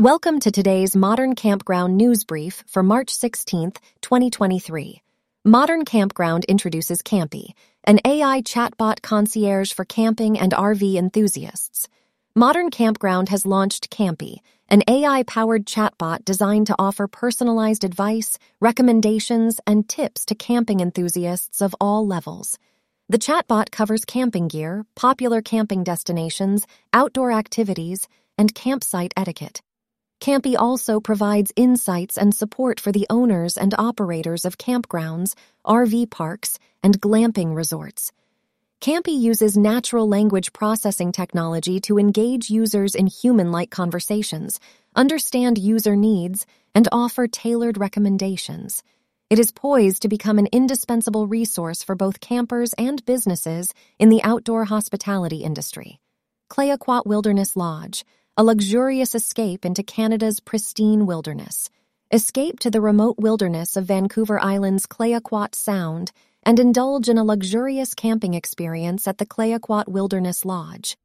Welcome to today's Modern Campground News Brief for March 16th, 2023. Modern Campground introduces Campy, an AI chatbot concierge for camping and RV enthusiasts. Modern Campground has launched Campy, an AI powered chatbot designed to offer personalized advice, recommendations, and tips to camping enthusiasts of all levels. The chatbot covers camping gear, popular camping destinations, outdoor activities, and campsite etiquette. Campy also provides insights and support for the owners and operators of campgrounds, RV parks, and glamping resorts. Campy uses natural language processing technology to engage users in human like conversations, understand user needs, and offer tailored recommendations. It is poised to become an indispensable resource for both campers and businesses in the outdoor hospitality industry. Clayoquot Wilderness Lodge a luxurious escape into Canada's pristine wilderness. Escape to the remote wilderness of Vancouver Island's Clayoquot Sound and indulge in a luxurious camping experience at the Clayoquot Wilderness Lodge.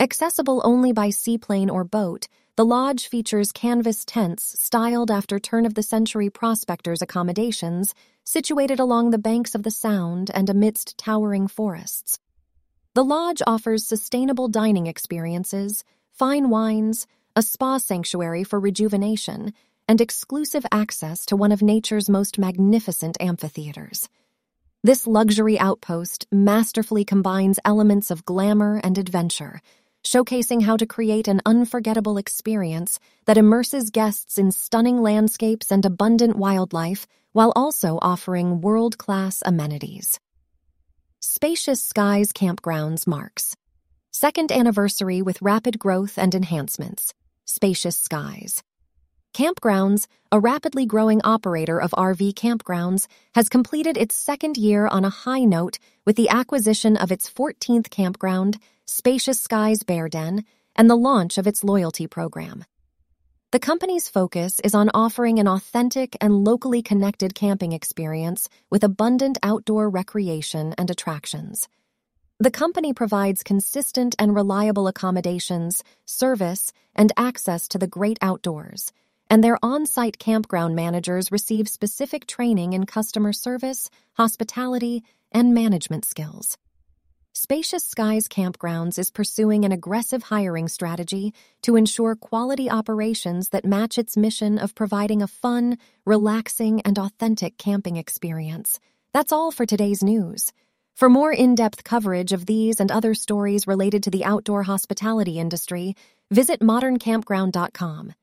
Accessible only by seaplane or boat, the lodge features canvas tents styled after turn of the century prospectors' accommodations, situated along the banks of the Sound and amidst towering forests. The lodge offers sustainable dining experiences, fine wines, a spa sanctuary for rejuvenation, and exclusive access to one of nature's most magnificent amphitheaters. This luxury outpost masterfully combines elements of glamour and adventure, showcasing how to create an unforgettable experience that immerses guests in stunning landscapes and abundant wildlife while also offering world class amenities. Spacious Skies Campgrounds marks Second anniversary with rapid growth and enhancements. Spacious skies. Campgrounds, a rapidly growing operator of RV campgrounds, has completed its second year on a high note with the acquisition of its 14th campground, Spacious Skies Bear Den, and the launch of its loyalty program. The company's focus is on offering an authentic and locally connected camping experience with abundant outdoor recreation and attractions. The company provides consistent and reliable accommodations, service, and access to the great outdoors, and their on site campground managers receive specific training in customer service, hospitality, and management skills. Spacious Skies Campgrounds is pursuing an aggressive hiring strategy to ensure quality operations that match its mission of providing a fun, relaxing, and authentic camping experience. That's all for today's news. For more in depth coverage of these and other stories related to the outdoor hospitality industry, visit moderncampground.com.